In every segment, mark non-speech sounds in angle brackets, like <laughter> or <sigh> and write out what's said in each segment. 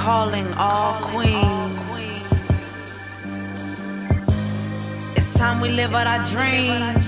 calling all queens. It's time we live out our dreams.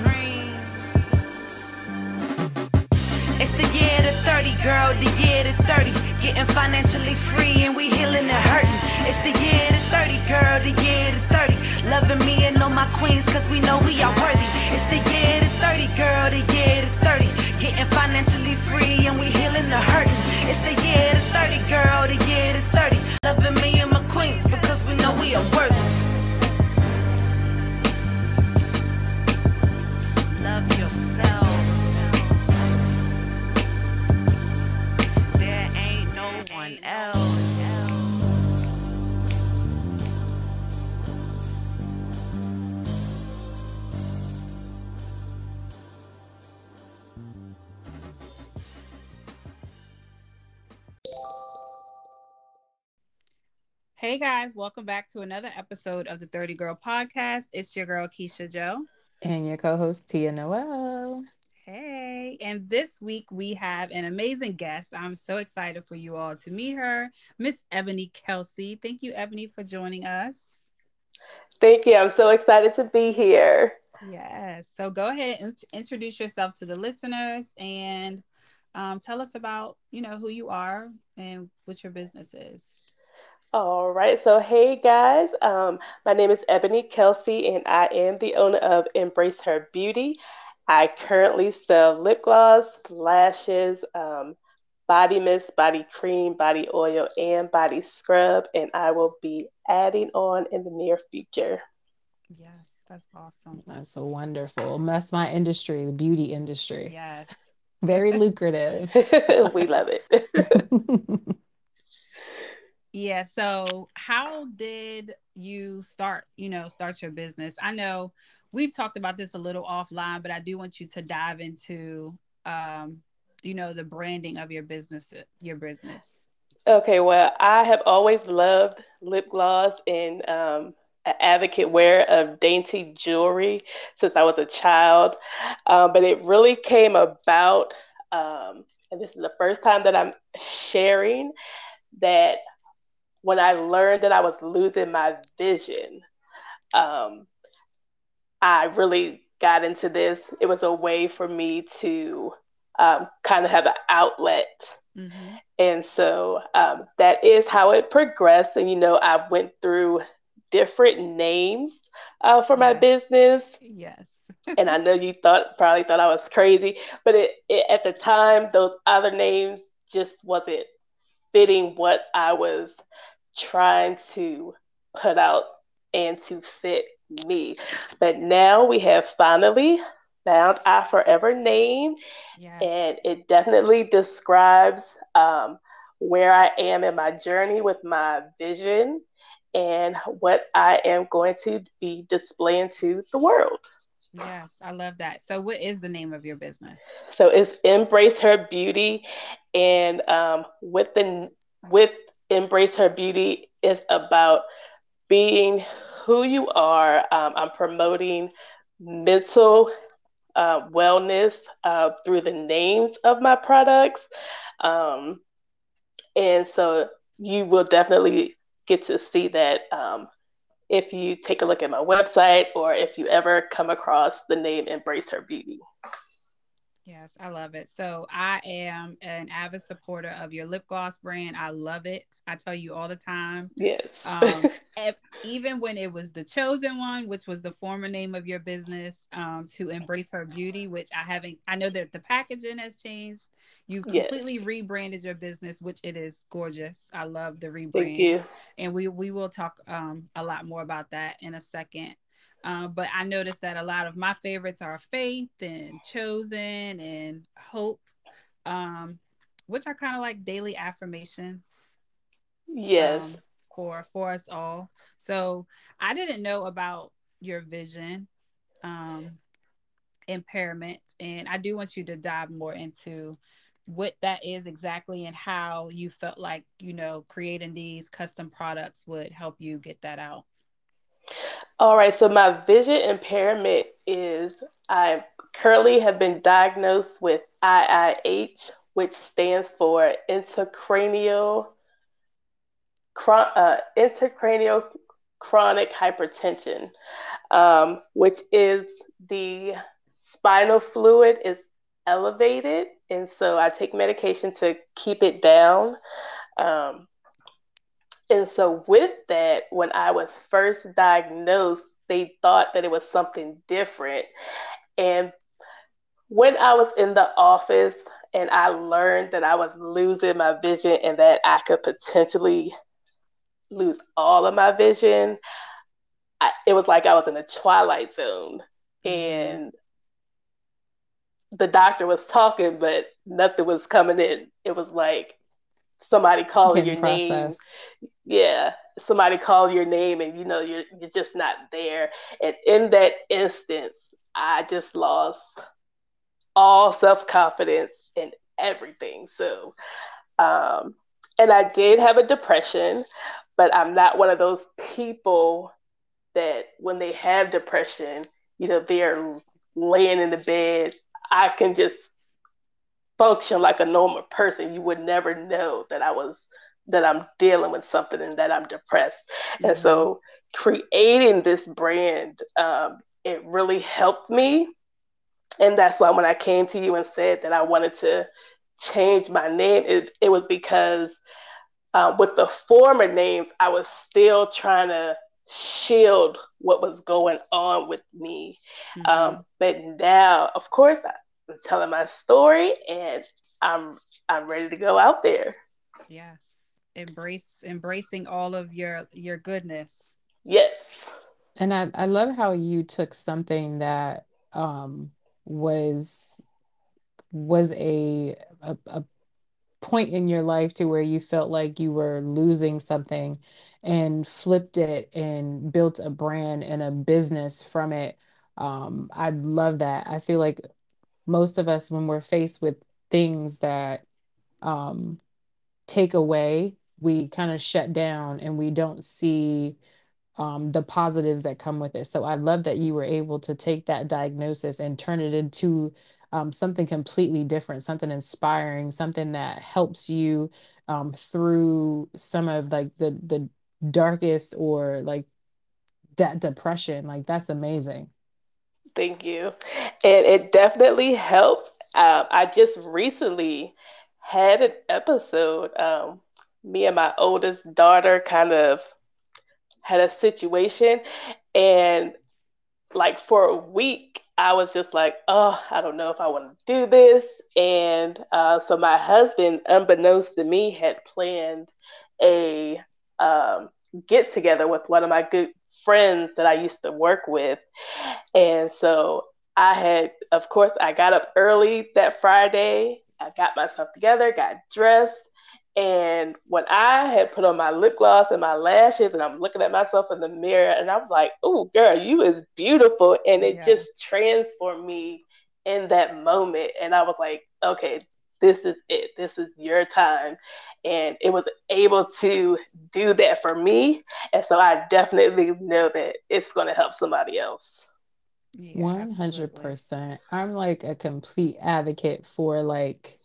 It's the year to 30, girl, the year to 30. Getting financially free and we healing and hurting. It's the year to 30, girl, the year to 30. Loving me and all my queens, cause we know we are worthy. It's the year to 30, girl, the year to 30. Getting financially free and we healing the hurting. It's the year to 30, girl, the year to 30. Loving me and my queens because we know we are worthy. Love yourself. There ain't no one else. Hey guys, welcome back to another episode of the 30 Girl Podcast. It's your girl Keisha Joe. And your co-host Tia Noel. Hey, and this week we have an amazing guest. I'm so excited for you all to meet her, Miss Ebony Kelsey. Thank you, Ebony, for joining us. Thank you. I'm so excited to be here. Yes. So go ahead and introduce yourself to the listeners and um, tell us about, you know, who you are and what your business is. All right. So, hey guys, um, my name is Ebony Kelsey, and I am the owner of Embrace Her Beauty. I currently sell lip gloss, lashes, um, body mist, body cream, body oil, and body scrub, and I will be adding on in the near future. Yes, that's awesome. That's so wonderful. That's my industry, the beauty industry. Yes. Very lucrative. <laughs> we love it. <laughs> Yeah. So, how did you start, you know, start your business? I know we've talked about this a little offline, but I do want you to dive into, um, you know, the branding of your business, your business. Okay. Well, I have always loved lip gloss and um, an advocate wear of dainty jewelry since I was a child. Um, but it really came about, um, and this is the first time that I'm sharing that when I learned that I was losing my vision, um, I really got into this. It was a way for me to um, kind of have an outlet. Mm-hmm. And so um, that is how it progressed. And, you know, I went through different names uh, for yes. my business. Yes. <laughs> and I know you thought probably thought I was crazy, but it, it at the time those other names just wasn't fitting what I was trying to put out and to fit me. But now we have finally found our forever name, yes. and it definitely describes um, where I am in my journey with my vision and what I am going to be displaying to the world. Yes, I love that. So, what is the name of your business? So it's Embrace Her Beauty, and um, with the with Embrace Her Beauty is about being who you are. Um, I'm promoting mental uh, wellness uh, through the names of my products. Um, and so you will definitely get to see that um, if you take a look at my website or if you ever come across the name Embrace Her Beauty. Yes, I love it. So I am an avid supporter of your lip gloss brand. I love it. I tell you all the time. Yes. Um, <laughs> even when it was the chosen one, which was the former name of your business, um, to embrace her beauty, which I haven't. I know that the packaging has changed. You've completely yes. rebranded your business, which it is gorgeous. I love the rebrand. Thank you. And we we will talk um, a lot more about that in a second. Uh, but I noticed that a lot of my favorites are Faith and Chosen and Hope, um, which are kind of like daily affirmations. Yes. Um, for for us all. So I didn't know about your vision um, impairment, and I do want you to dive more into what that is exactly and how you felt like you know creating these custom products would help you get that out. All right, so my vision impairment is I currently have been diagnosed with IIH, which stands for intracranial uh, intracranial chronic hypertension, um, which is the spinal fluid is elevated, and so I take medication to keep it down. Um, and so, with that, when I was first diagnosed, they thought that it was something different. And when I was in the office and I learned that I was losing my vision and that I could potentially lose all of my vision, I, it was like I was in a twilight zone. Mm-hmm. And the doctor was talking, but nothing was coming in. It was like somebody calling your name. Yeah, somebody call your name, and you know you're you're just not there. And in that instance, I just lost all self confidence and everything. So, um, and I did have a depression, but I'm not one of those people that when they have depression, you know, they're laying in the bed. I can just function like a normal person. You would never know that I was that I'm dealing with something and that I'm depressed. Mm-hmm. And so creating this brand, um, it really helped me. And that's why when I came to you and said that I wanted to change my name, it, it was because uh, with the former names, I was still trying to shield what was going on with me. Mm-hmm. Um, but now, of course, I'm telling my story and I'm I'm ready to go out there. Yes. Embrace embracing all of your your goodness. Yes. And I, I love how you took something that um was was a, a a point in your life to where you felt like you were losing something and flipped it and built a brand and a business from it. Um, I love that. I feel like most of us, when we're faced with things that um, take away, we kind of shut down and we don't see um, the positives that come with it. So I love that you were able to take that diagnosis and turn it into um, something completely different, something inspiring, something that helps you um, through some of like the the darkest or like that depression. Like that's amazing. Thank you. And it definitely helps. Um, I just recently had an episode. Um, me and my oldest daughter kind of had a situation, and like for a week, I was just like, oh, I don't know if I want to do this. And uh, so my husband, unbeknownst to me, had planned a um, get together with one of my good friends that I used to work with. And so I had, of course, I got up early that Friday. I got myself together, got dressed. And when I had put on my lip gloss and my lashes, and I'm looking at myself in the mirror, and I'm like, "Oh, girl, you is beautiful," and it yes. just transformed me in that moment. And I was like, "Okay, this is it. This is your time. And it was able to do that for me. And so I definitely know that it's going to help somebody else. Yeah, 100%. I'm like a complete advocate for like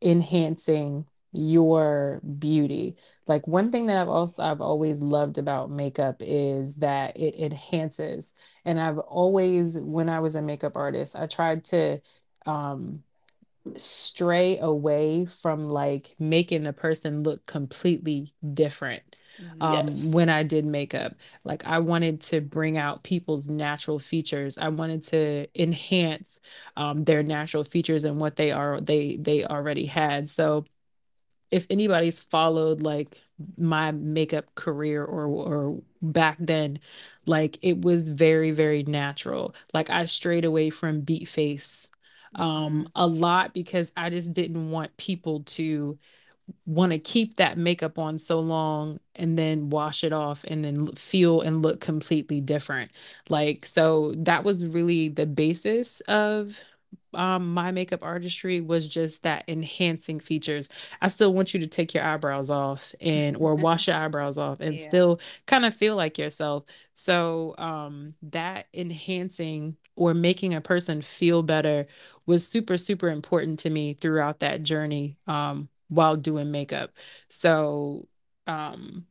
enhancing your beauty. Like one thing that I've also I've always loved about makeup is that it enhances. And I've always when I was a makeup artist, I tried to um stray away from like making the person look completely different um yes. when I did makeup. Like I wanted to bring out people's natural features. I wanted to enhance um their natural features and what they are they they already had. So if anybody's followed like my makeup career or or back then like it was very very natural like i strayed away from beat face um, a lot because I just didn't want people to want to keep that makeup on so long and then wash it off and then feel and look completely different. Like, so that was really the basis of um my makeup artistry was just that enhancing features. I still want you to take your eyebrows off and or <laughs> wash your eyebrows off and yeah. still kind of feel like yourself. So um that enhancing or making a person feel better was super super important to me throughout that journey um while doing makeup. So um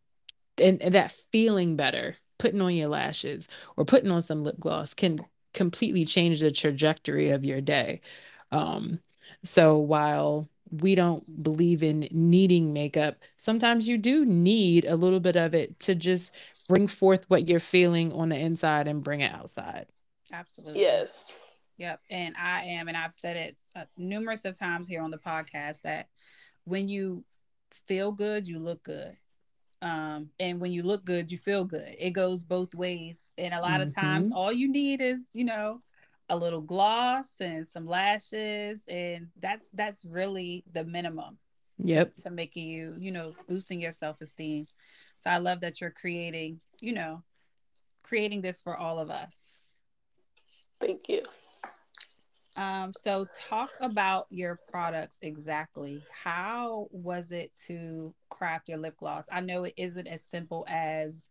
and, and that feeling better, putting on your lashes or putting on some lip gloss can completely change the trajectory of your day. Um, so while we don't believe in needing makeup, sometimes you do need a little bit of it to just bring forth what you're feeling on the inside and bring it outside. Absolutely. Yes. Yep. And I am, and I've said it uh, numerous of times here on the podcast that when you feel good, you look good. Um, and when you look good, you feel good. It goes both ways. And a lot mm-hmm. of times, mm-hmm. all you need is, you know, a little gloss and some lashes, and that's that's really the minimum. Yep. To, to making you, you know, boosting your self esteem. So I love that you're creating, you know, creating this for all of us. Thank you. Um, so talk about your products exactly. How was it to craft your lip gloss? I know it isn't as simple as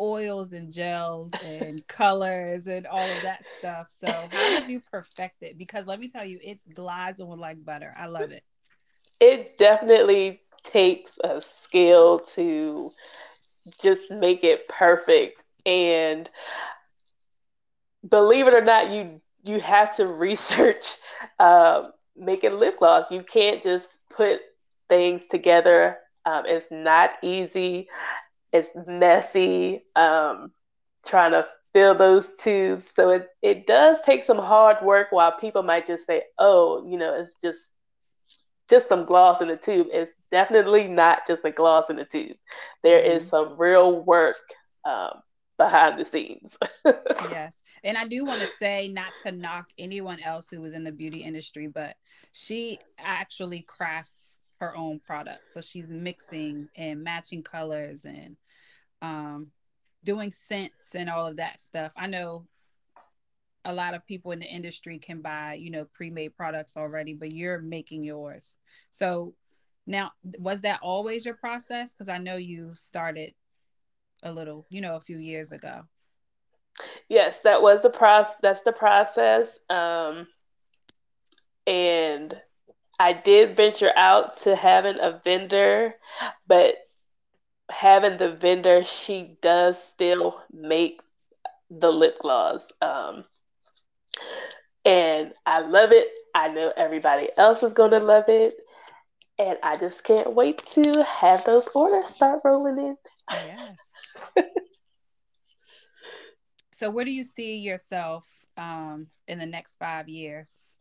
oils and gels and <laughs> colors and all of that stuff. So how did you perfect it? Because let me tell you, it glides on like butter. I love it. It definitely takes a skill to just make it perfect. And believe it or not, you you have to research uh, <laughs> making lip gloss. You can't just put things together. Um, it's not easy. It's messy. Um, trying to fill those tubes. So it, it does take some hard work while people might just say, oh, you know, it's just just some gloss in the tube. It's definitely not just a gloss in the tube. There is mm-hmm. some real work um, behind the scenes. <laughs> yes. And I do want to say, not to knock anyone else who was in the beauty industry, but she actually crafts her own product. So she's mixing and matching colors and um, doing scents and all of that stuff. I know a lot of people in the industry can buy, you know, pre-made products already, but you're making yours. So now, was that always your process? Because I know you started a little, you know, a few years ago. Yes, that was the process. That's the process. Um, and I did venture out to having a vendor, but having the vendor, she does still make the lip gloss. Um, and I love it. I know everybody else is going to love it. And I just can't wait to have those orders start rolling in. Yes. <laughs> so, where do you see yourself um, in the next five years?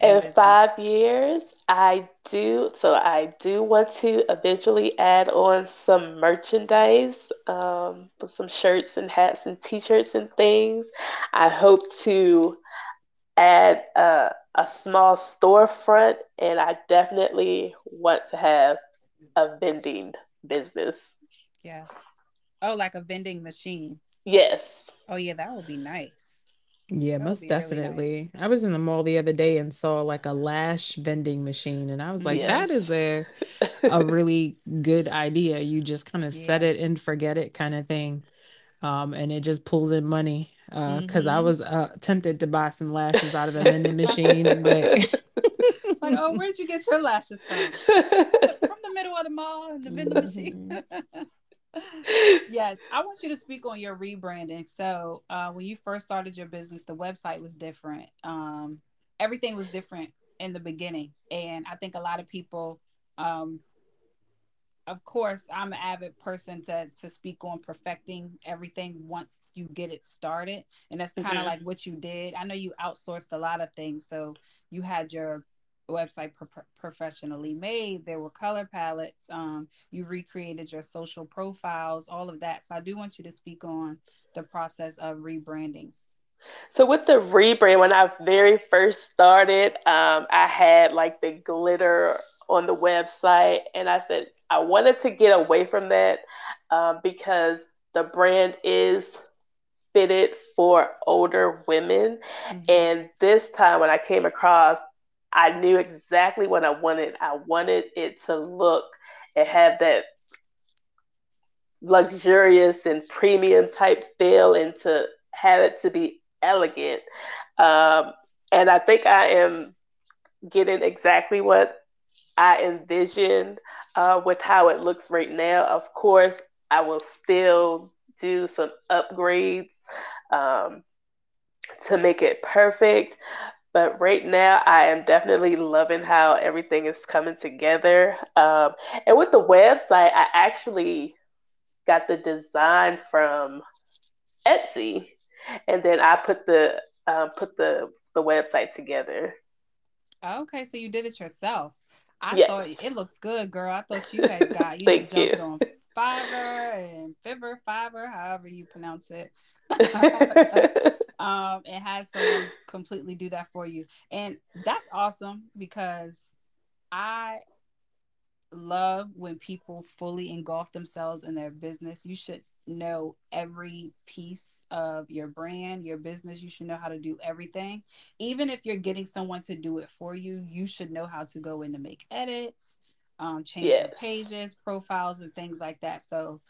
In, in five years, I do. So, I do want to eventually add on some merchandise, um, with some shirts and hats and t-shirts and things. I hope to add a, a small storefront, and I definitely want to have a vending business. Yes. Oh, like a vending machine. Yes. Oh yeah, that would be nice. Yeah, that most definitely. Really nice. I was in the mall the other day and saw like a lash vending machine, and I was like, yes. "That is a a <laughs> really good idea." You just kind of yeah. set it and forget it, kind of thing, um, and it just pulls in money. Because uh, mm-hmm. I was uh, tempted to buy some lashes out of a vending machine, <laughs> but <laughs> like, oh, where did you get your lashes from? from the middle of the mall, in the vending machine. Yes, I want you to speak on your rebranding. So, uh, when you first started your business, the website was different. Um, everything was different in the beginning, and I think a lot of people, um, of course, I'm an avid person to to speak on perfecting everything once you get it started, and that's kind of mm-hmm. like what you did. I know you outsourced a lot of things, so you had your website pro- professionally made. There were color palettes. Um, you recreated your social profiles, all of that. So I do want you to speak on the process of rebranding. So with the rebrand, when I very first started, um, I had like the glitter on the website, and I said I wanted to get away from that um, because the brand is fitted for older women. Mm-hmm. And this time, when I came across I knew exactly what I wanted. I wanted it to look and have that luxurious and premium type feel and to have it to be elegant. Um, and I think I am getting exactly what I envisioned uh, with how it looks right now. Of course, I will still do some upgrades um, to make it perfect. But right now, I am definitely loving how everything is coming together. Um, and with the website, I actually got the design from Etsy, and then I put the um, put the the website together. Okay, so you did it yourself. I yes. thought it looks good, girl. I thought you had <laughs> got you Thank jumped you. on Fiverr Fiverr, Fiverr, however you pronounce it. <laughs> um, and has someone completely do that for you, and that's awesome because I love when people fully engulf themselves in their business. You should know every piece of your brand, your business. You should know how to do everything. Even if you're getting someone to do it for you, you should know how to go in to make edits, um, change Yes. pages, profiles, and things like that. So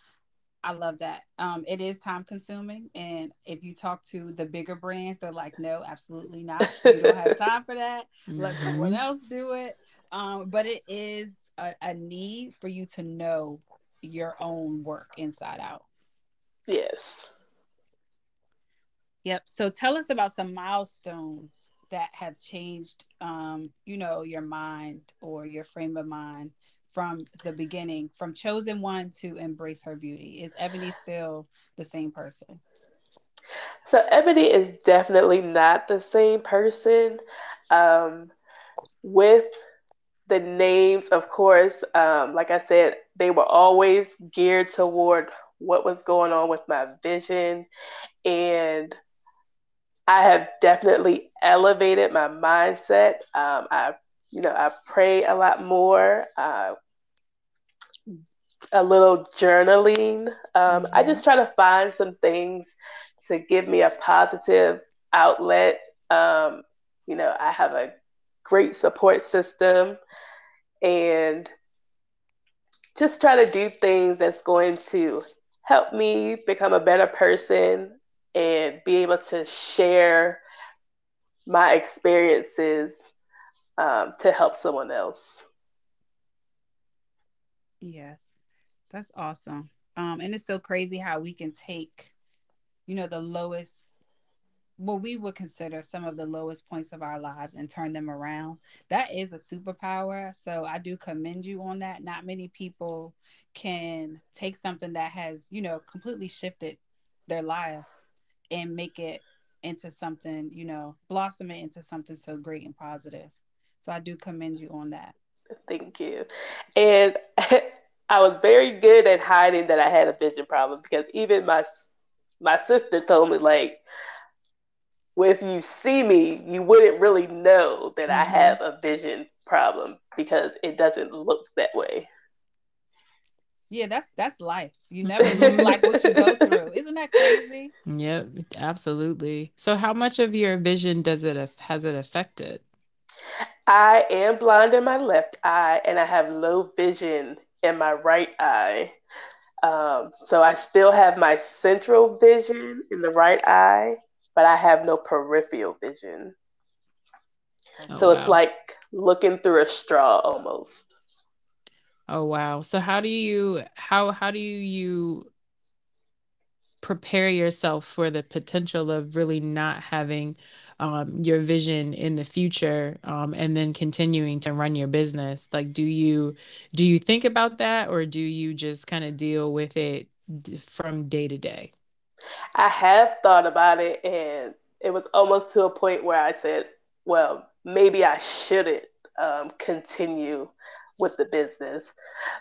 I love that. Um, it is time consuming. And if you talk to the bigger brands, they're like, no, absolutely not. You don't have time for that. Let someone Mhm. else do it. Um, but it is a, a need for you to know your own work inside out. yes. Yep. So tell us about some milestones that have changed, um, you know, your mind or your frame of mind from the beginning, from chosen one to embrace her beauty. Is Ebony still the same person? So Ebony is definitely not the same person. Um, with the names, of course, um, like I said, they were always geared toward what was going on with my vision. And I have definitely elevated my mindset. Um, I, you know, I pray a lot more. Uh, a little journaling. Um, I just try to find some things to give me a positive outlet. Um, you know, I have a great support system and just try to do things that's going to help me become a better person and be able to share my experiences um, to help someone else. Yes, that's awesome. Um, and it's so crazy how we can take, you know, the lowest, what we would consider some of the lowest points of our lives and turn them around. That is a superpower. So I do commend you on that. Not many people can take something that has, you know, completely shifted their lives and make it into something, you know, blossom it into something so great and positive. So I do commend you on that. Thank you. And <laughs> I was very good at hiding that I had a vision problem because even my my sister told me like, well, if you see me, you wouldn't really know that I Mhm. have a vision problem because it doesn't look that way. Yeah, that's that's life. You never look like what you go through. <laughs> Isn't that crazy? Yep, absolutely. So how much of your vision does it af- has it affected? I am blind in my left eye and I have low vision in my right eye. Um, so I still have my central vision in the right eye, but I have no peripheral vision. Oh, so it's wow. like looking through a straw almost. Oh wow. So how do you how how do you prepare yourself for the potential of really not having um, your vision in the future um, and then continuing to run your business? Like do you do you think about that or do you just kind of deal with it d- from day to day? I have thought about it, and it was almost to a point where I said, well, maybe I shouldn't um, continue with the business.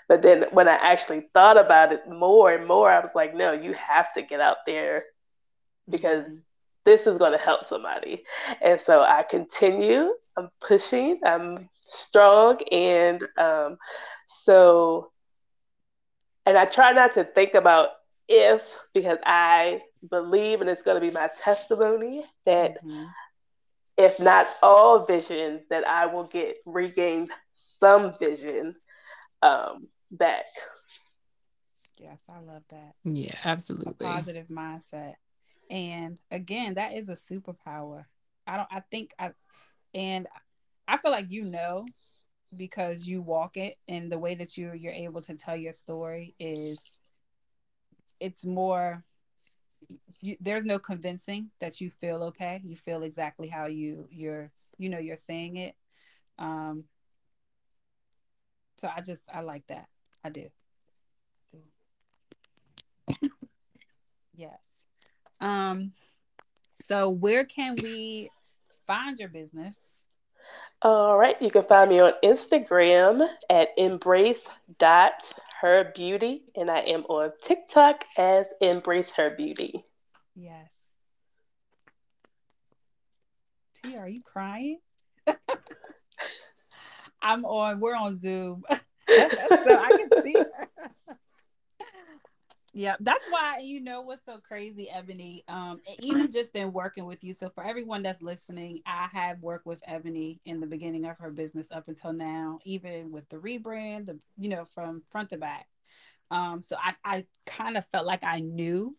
But then when I actually thought about it more and more, I was like, no, you have to get out there because this is going to help somebody. And so I continue, I'm pushing, I'm strong. And um, so, and I try not to think about if, because I believe, and it's going to be my testimony, that Mhm. if not all vision, that I will get regained some vision um, back. Yes, I love that. Yeah, A absolutely. positive mindset. And again, that is a superpower. I don't I think I and I feel like you know because you walk it and the way that you you're able to tell your story is it's more you, there's no convincing that you feel okay. You feel exactly how you you're you know you're saying it. Um, so I just I like that. I do. yes. Um. So where can we find your business? All right, you can find me on Instagram at embrace.herbeauty, and I am on TikTok as Embrace Her Beauty. Yes. T, are you crying? <laughs> I'm on, we're on Zoom. <laughs> so I can see her. <laughs> Yeah, that's why you know what's so crazy, Ebony. Um, even just in working with you. So for everyone that's listening, I have worked with Ebony in the beginning of her business up until now, even with the rebrand, the you know from front to back. Um, so I I kind of felt like I knew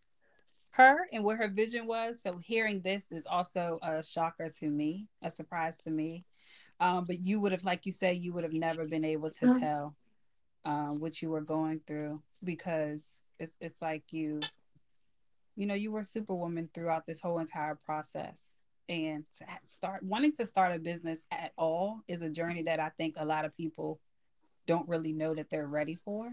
her and what her vision was. So hearing this is also a shocker to me, a surprise to me. Um, but you would have, like you say, you would have never been able to tell um, what you were going through because it's it's like you, you know, you were superwoman throughout this whole entire process. And to start wanting to start a business at all is a journey that I think a lot of people don't really know that they're ready for.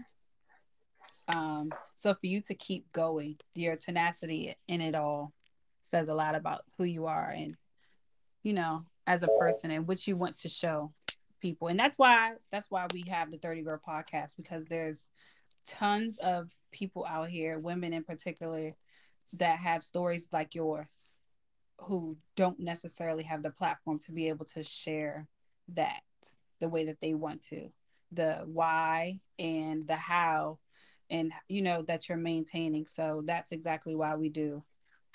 Um, so for you to keep going, your tenacity in it all says a lot about who you are and you know, as a person and what you want to show people. And that's why that's why we have the 30 Girl podcast because there's tons of people out here, women in particular, that have stories like yours who don't necessarily have the platform to be able to share that the way that they want to. The why and the how and you know that you're maintaining. So that's exactly why we do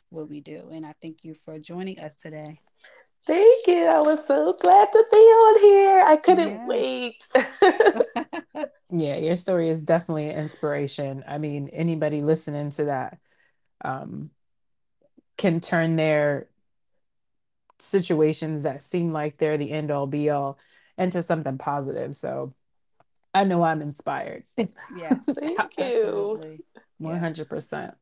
what we do. And i thank you for joining us today thank you. I was so glad to be on here. I couldn't wait. <laughs> Yeah your story is definitely an inspiration. I mean anybody listening to that um, can turn their situations that seem like they're the end all be all into something positive. So I know I'm inspired. Yes, thank <laughs> you. One hundred percent.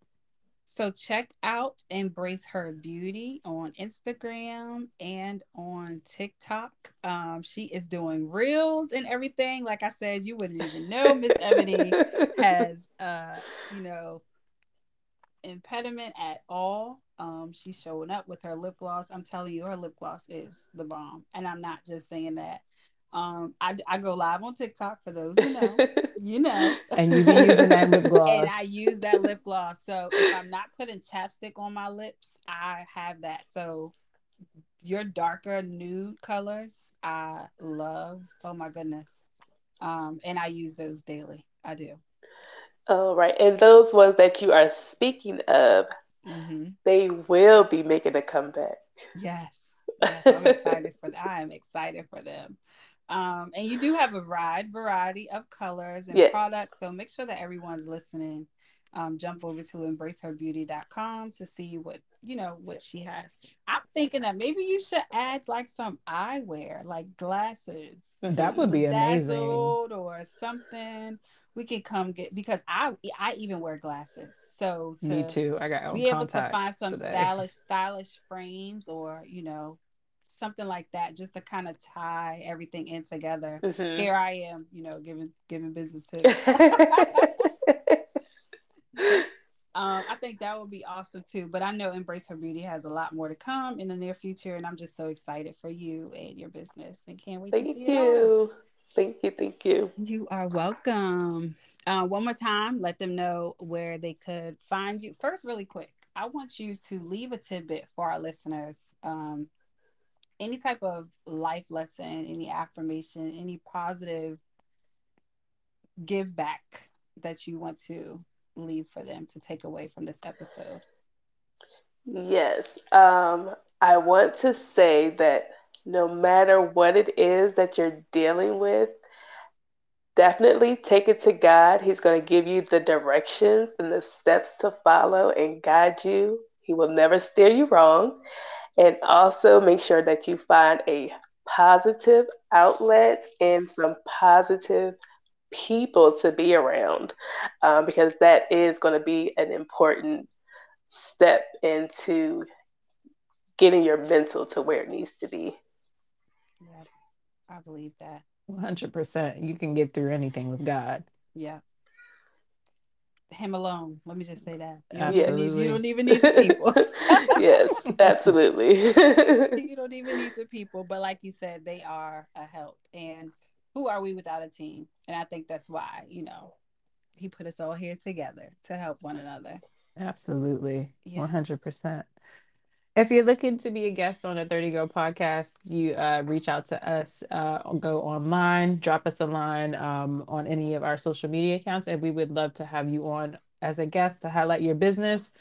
So check out Embrace Her Beauty on Instagram and on TikTok. Um, she is doing reels and everything. Like I said, you wouldn't even know Miss Ebony <laughs> has uh, you know, impediment at all. Um, she's showing up with her lip gloss. I'm telling you, her lip gloss is the bomb. And I'm not just saying that. Um, I, I go live on TikTok for those who know, <laughs> you know. And you be using that lip gloss. <laughs> And I use that lip gloss. So if I'm not putting chapstick on my lips, I have that. So your darker nude colors, I love. Oh my goodness. Um, and I use those daily. I do. Oh right, and those ones that you are speaking of, mm-hmm. they will be making a comeback. Yes. <laughs> yes I'm excited for that. I am excited for them. Um, and you do have a wide variety of colors and yes. products. So make sure that everyone's listening. Um, jump over to embraceherbeauty.com to see what you know what she has. I'm thinking that maybe you should add like some eyewear, like glasses. That would be amazing. Or something. We can come get because I I even wear glasses. So to me too. I got be able to find some today. stylish stylish frames or you know something like that just to kind of tie everything in together. Mm-hmm. Here I am, you know, giving giving business to. <laughs> <laughs> um, I think that would be awesome too. But I know Embrace Her Beauty has a lot more to come in the near future, and I'm just so excited for you and your business, and can't wait. Thank you. Thank you. Thank you. You are welcome. Uh, one more time, let them know where they could find you. First, really quick, I want you to leave a tidbit for our listeners. Um, any type of life lesson, any affirmation, any positive give back that you want to leave for them to take away from this episode? Yes. Um, I want to say that no matter what it is that you're dealing with, definitely take it to God. He's going to give you the directions and the steps to follow and guide you. He will never steer you wrong. And also make sure that you find a positive outlet and some positive people to be around um, because that is going to be an important step into getting your mental to where it needs to be. Yeah, I believe that. 100%. You can get through anything with God. Yeah. Him alone. Let me just say that. You Absolutely. Don't, even need, you don't even need people. <laughs> yes, <laughs> absolutely. <laughs> you don't even need the people, but like you said, they are a help. And who are we without a team? And I think that's why, you know, he put us all here together to help one another. Absolutely. Yes. 100%. If you're looking to be a guest on a 30 Girl podcast, you uh, reach out to us, uh, go online, drop us a line um, on any of our social media accounts, and we would love to have you on as a guest to highlight your business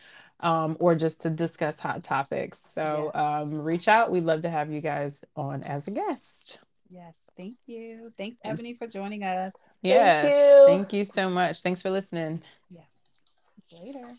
um, or just to discuss hot topics. So yes. um, reach out. We'd love to have you guys on as a guest. Yes, thank you. Thanks, Ebony, for joining us. Yes, thank you, thank you so much. Thanks for listening. Yeah. Later.